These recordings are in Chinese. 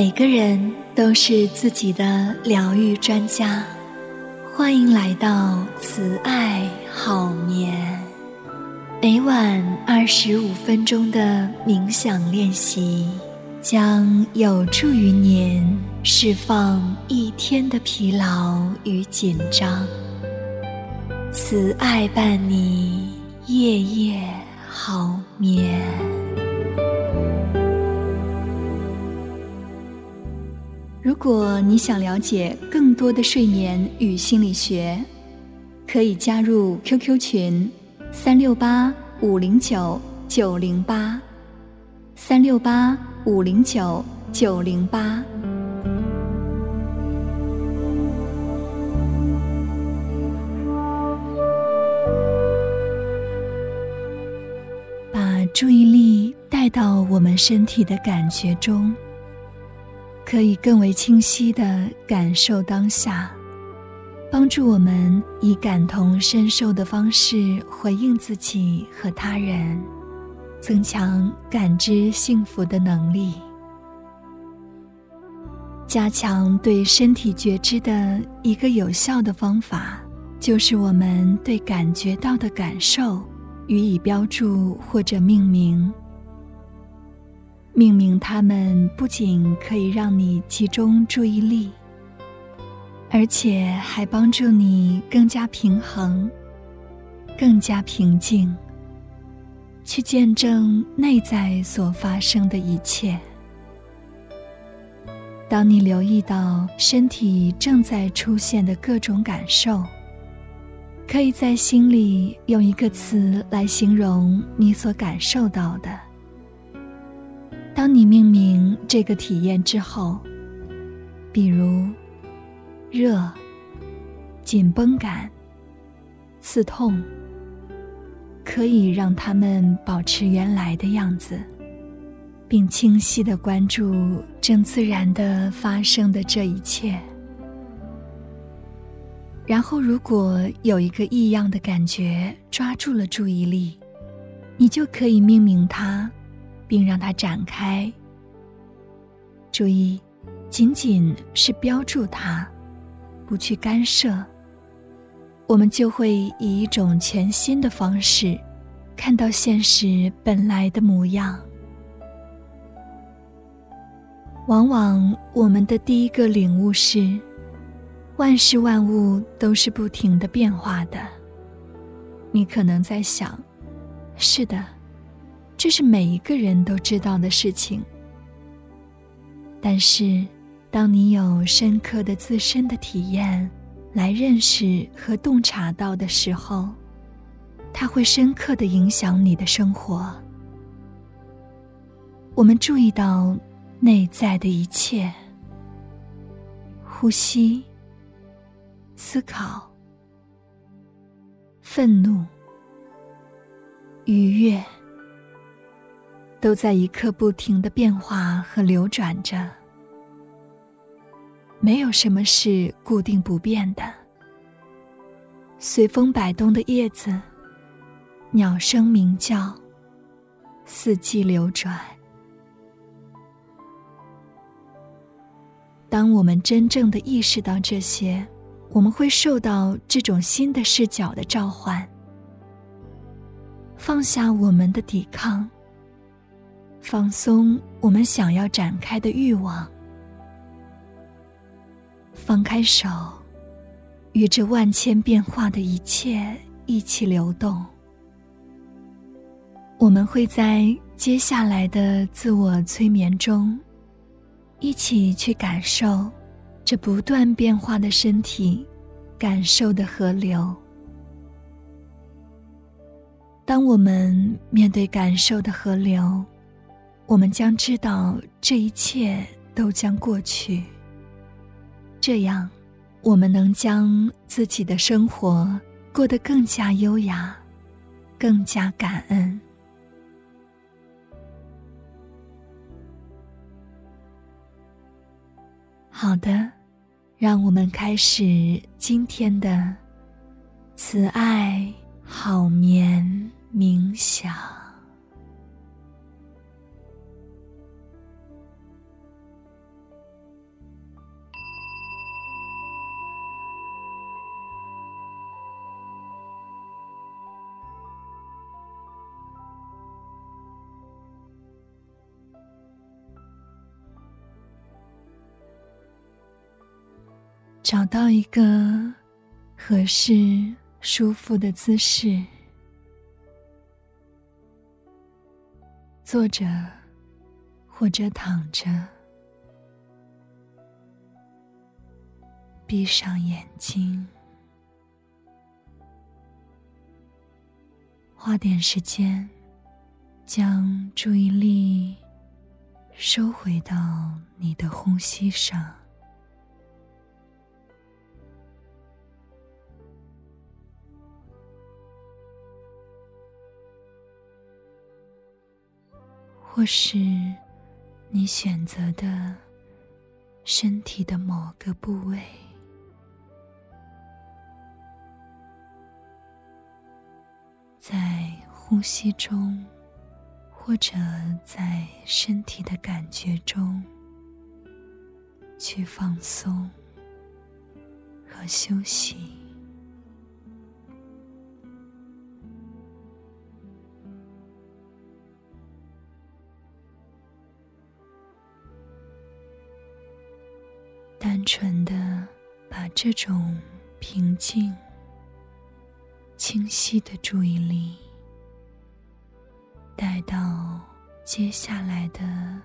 每个人都是自己的疗愈专家，欢迎来到慈爱好眠。每晚二十五分钟的冥想练习，将有助于您释放一天的疲劳与紧张。慈爱伴你夜夜好眠。如果你想了解更多的睡眠与心理学，可以加入 QQ 群：三六八五零九九零八，三六八五零九九零八。把注意力带到我们身体的感觉中。可以更为清晰的感受当下，帮助我们以感同身受的方式回应自己和他人，增强感知幸福的能力。加强对身体觉知的一个有效的方法，就是我们对感觉到的感受予以标注或者命名。命名它们不仅可以让你集中注意力，而且还帮助你更加平衡、更加平静，去见证内在所发生的一切。当你留意到身体正在出现的各种感受，可以在心里用一个词来形容你所感受到的。当你命名这个体验之后，比如热、紧绷感、刺痛，可以让他们保持原来的样子，并清晰的关注正自然的发生的这一切。然后，如果有一个异样的感觉抓住了注意力，你就可以命名它。并让它展开。注意，仅仅是标注它，不去干涉，我们就会以一种全新的方式，看到现实本来的模样。往往我们的第一个领悟是，万事万物都是不停的变化的。你可能在想，是的。这是每一个人都知道的事情，但是，当你有深刻的自身的体验来认识和洞察到的时候，它会深刻的影响你的生活。我们注意到内在的一切：呼吸、思考、愤怒、愉悦。都在一刻不停的变化和流转着，没有什么是固定不变的。随风摆动的叶子，鸟声鸣叫，四季流转。当我们真正的意识到这些，我们会受到这种新的视角的召唤，放下我们的抵抗。放松我们想要展开的欲望，放开手，与这万千变化的一切一起流动。我们会在接下来的自我催眠中，一起去感受这不断变化的身体，感受的河流。当我们面对感受的河流。我们将知道这一切都将过去。这样，我们能将自己的生活过得更加优雅，更加感恩。好的，让我们开始今天的慈爱好眠冥想。找到一个合适、舒服的姿势，坐着或者躺着，闭上眼睛，花点时间，将注意力收回到你的呼吸上。或是你选择的身体的某个部位，在呼吸中，或者在身体的感觉中，去放松和休息。这种平静、清晰的注意力带到接下来的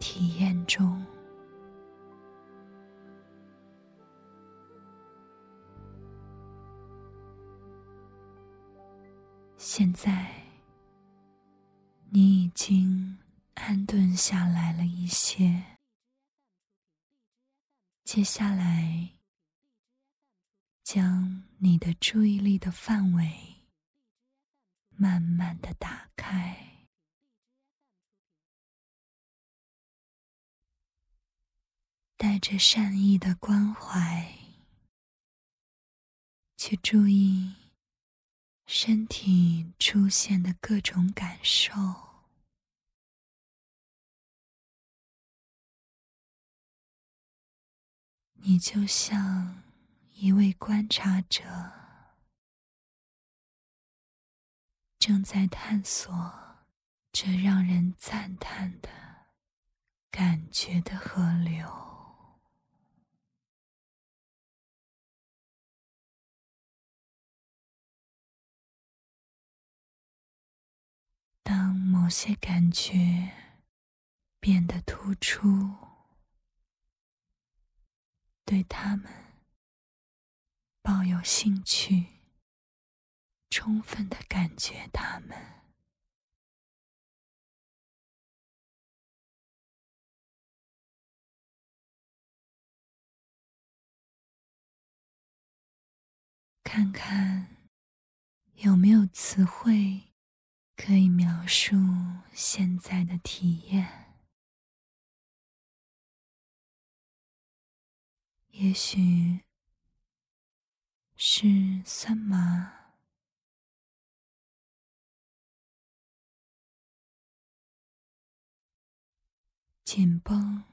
体验中。现在，你已经安顿下来了一些。接下来，将你的注意力的范围慢慢的打开，带着善意的关怀，去注意身体出现的各种感受。你就像一位观察者，正在探索这让人赞叹的感觉的河流。当某些感觉变得突出。对他们抱有兴趣，充分的感觉他们，看看有没有词汇可以描述现在的体验。也许是酸麻、紧绷、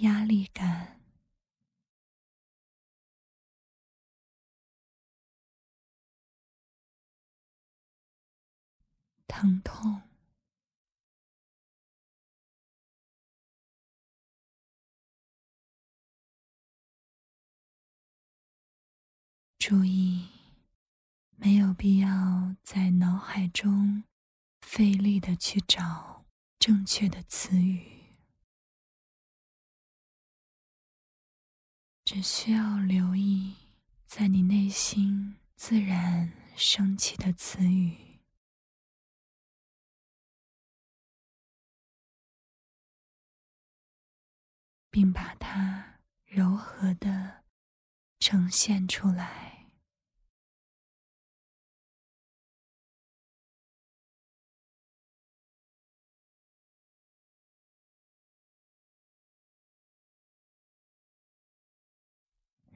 压力感。疼痛，注意，没有必要在脑海中费力的去找正确的词语，只需要留意在你内心自然升起的词语。并把它柔和的呈现出来，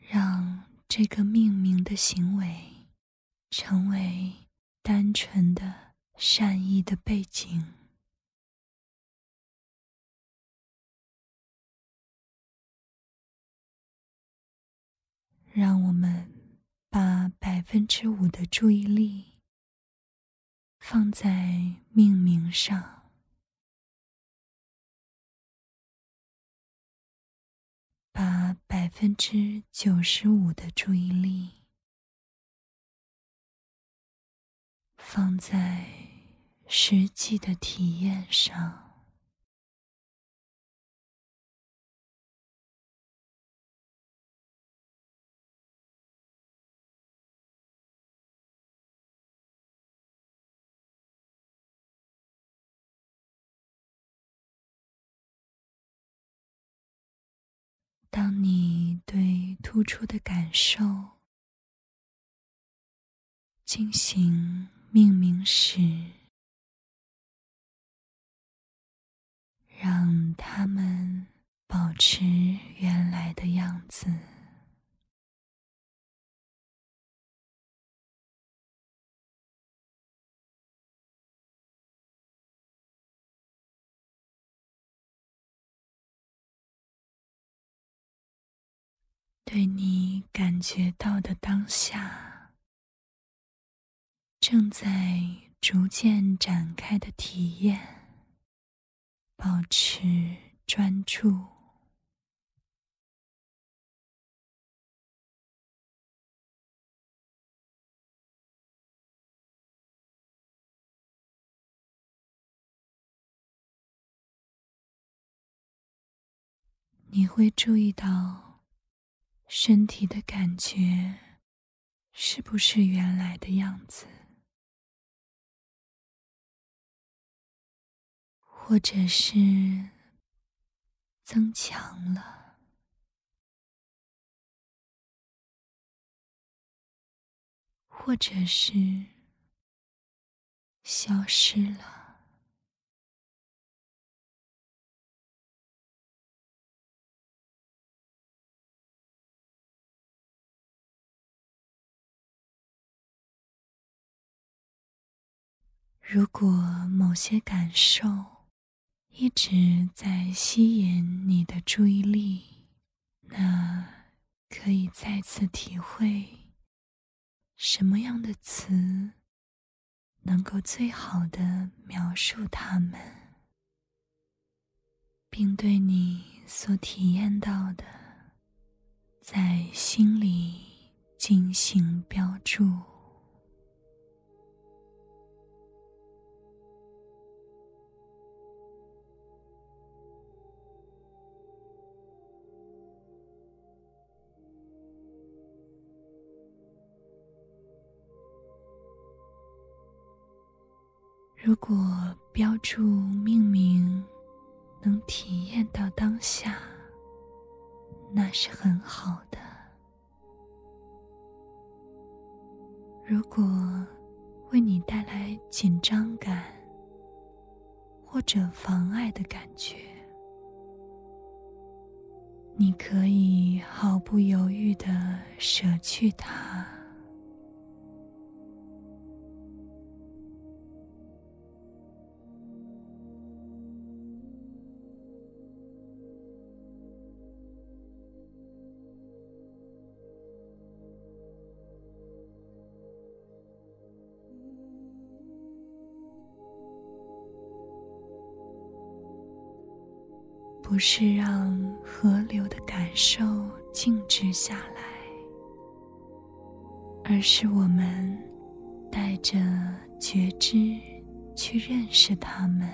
让这个命名的行为成为单纯的善意的背景。让我们把百分之五的注意力放在命名上，把百分之九十五的注意力放在实际的体验上。付出的感受进行命名时，让它们保持原来的样子。对你感觉到的当下，正在逐渐展开的体验，保持专注。你会注意到。身体的感觉是不是原来的样子？或者是增强了，或者是消失了？如果某些感受一直在吸引你的注意力，那可以再次体会什么样的词能够最好的描述它们，并对你所体验到的在心里进行标注。如果标注命名能体验到当下，那是很好的。如果为你带来紧张感或者妨碍的感觉，你可以毫不犹豫的舍去它。不是让河流的感受静止下来，而是我们带着觉知去认识它们。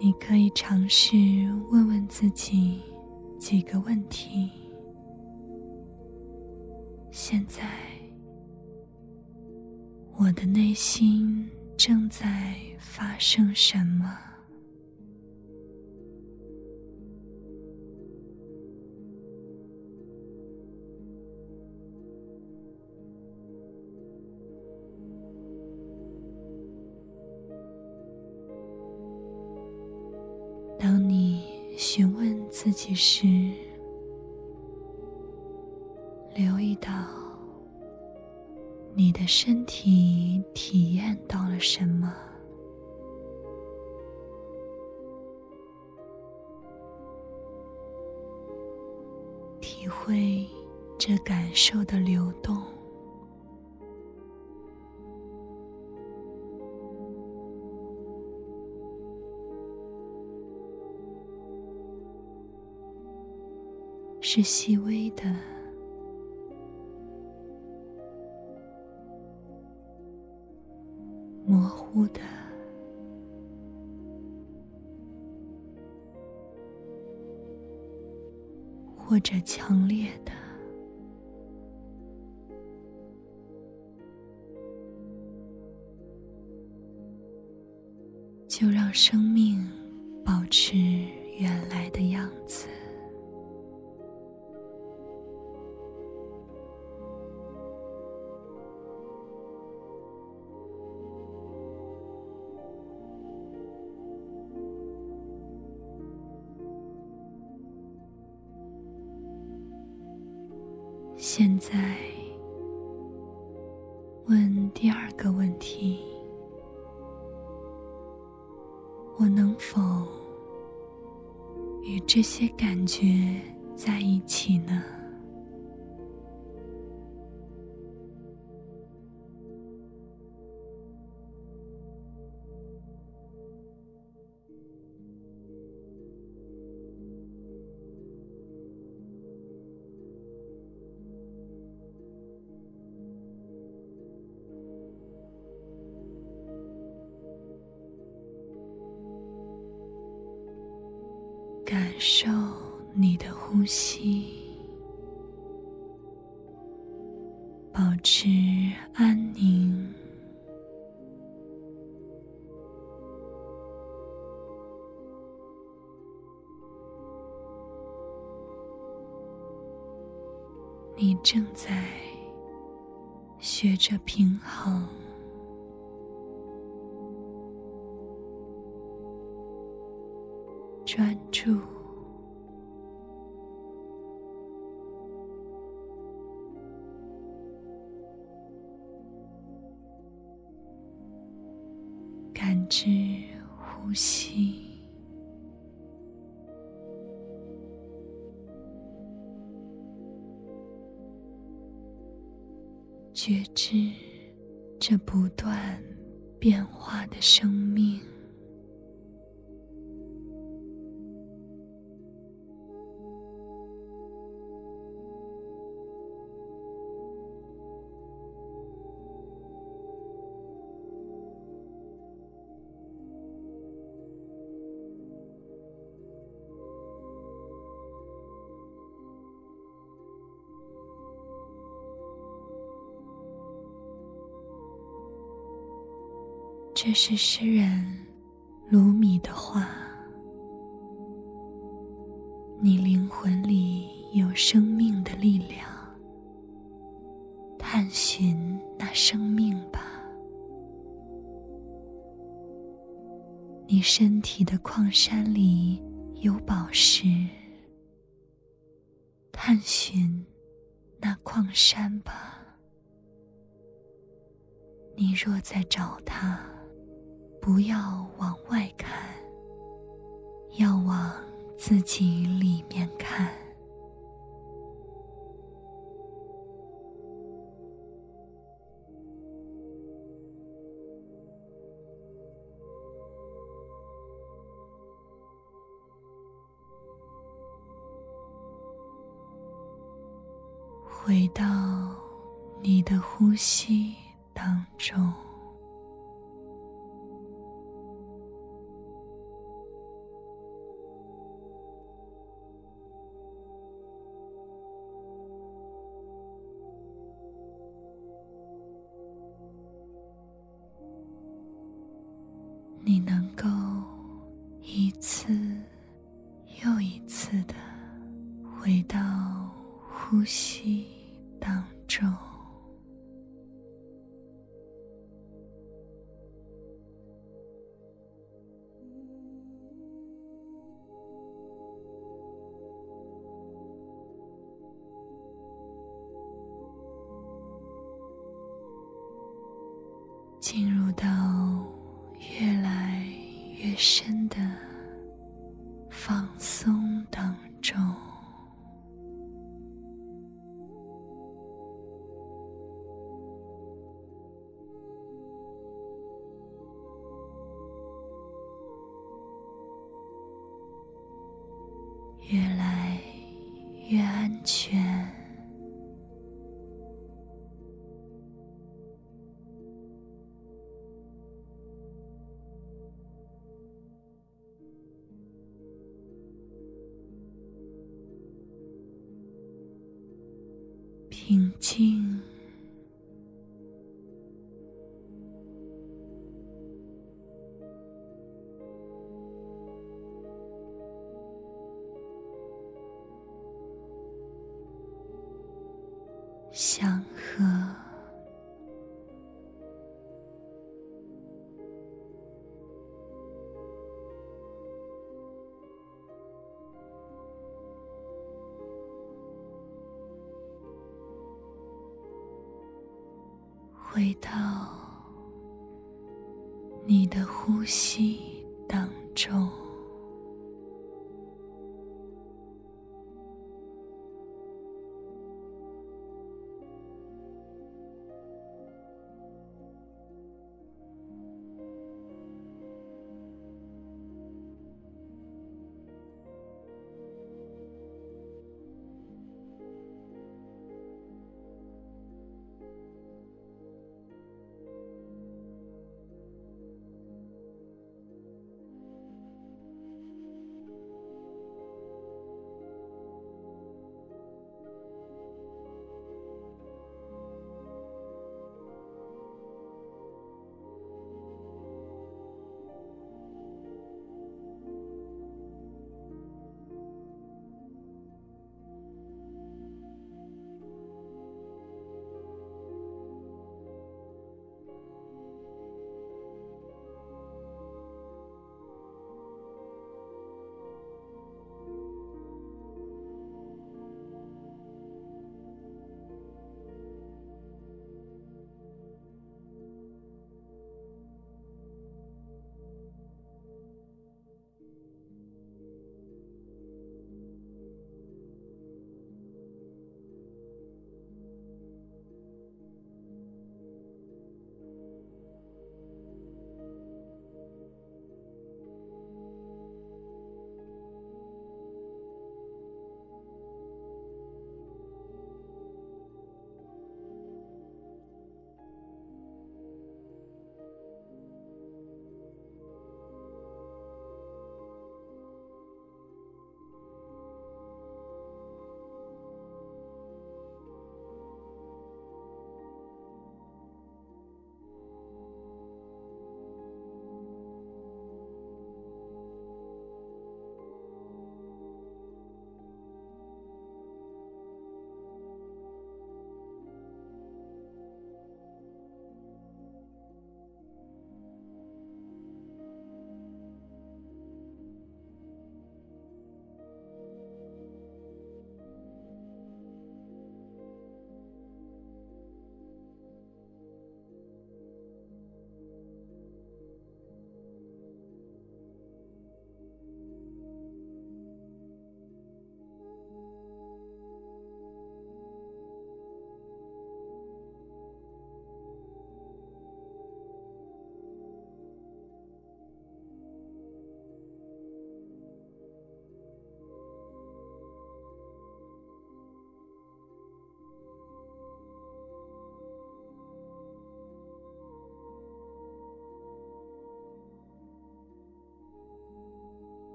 你可以尝试问问自己几个问题。现在，我的内心正在发生什么？当你询问自己时，的身体体验到了什么？体会这感受的流动。是细微的。这强烈的，就让生命现在，问第二个问题：我能否与这些感觉在一起呢？感受你的呼吸，保持安宁。你正在学着平衡。专注，感知呼吸，觉知这不断变化的生命。这是诗人鲁米的话：“你灵魂里有生命的力量，探寻那生命吧。你身体的矿山里有宝石，探寻那矿山吧。你若在找它。”不要往外看，要往自己里面看。回到你的呼吸当中。到。越来越深祥和，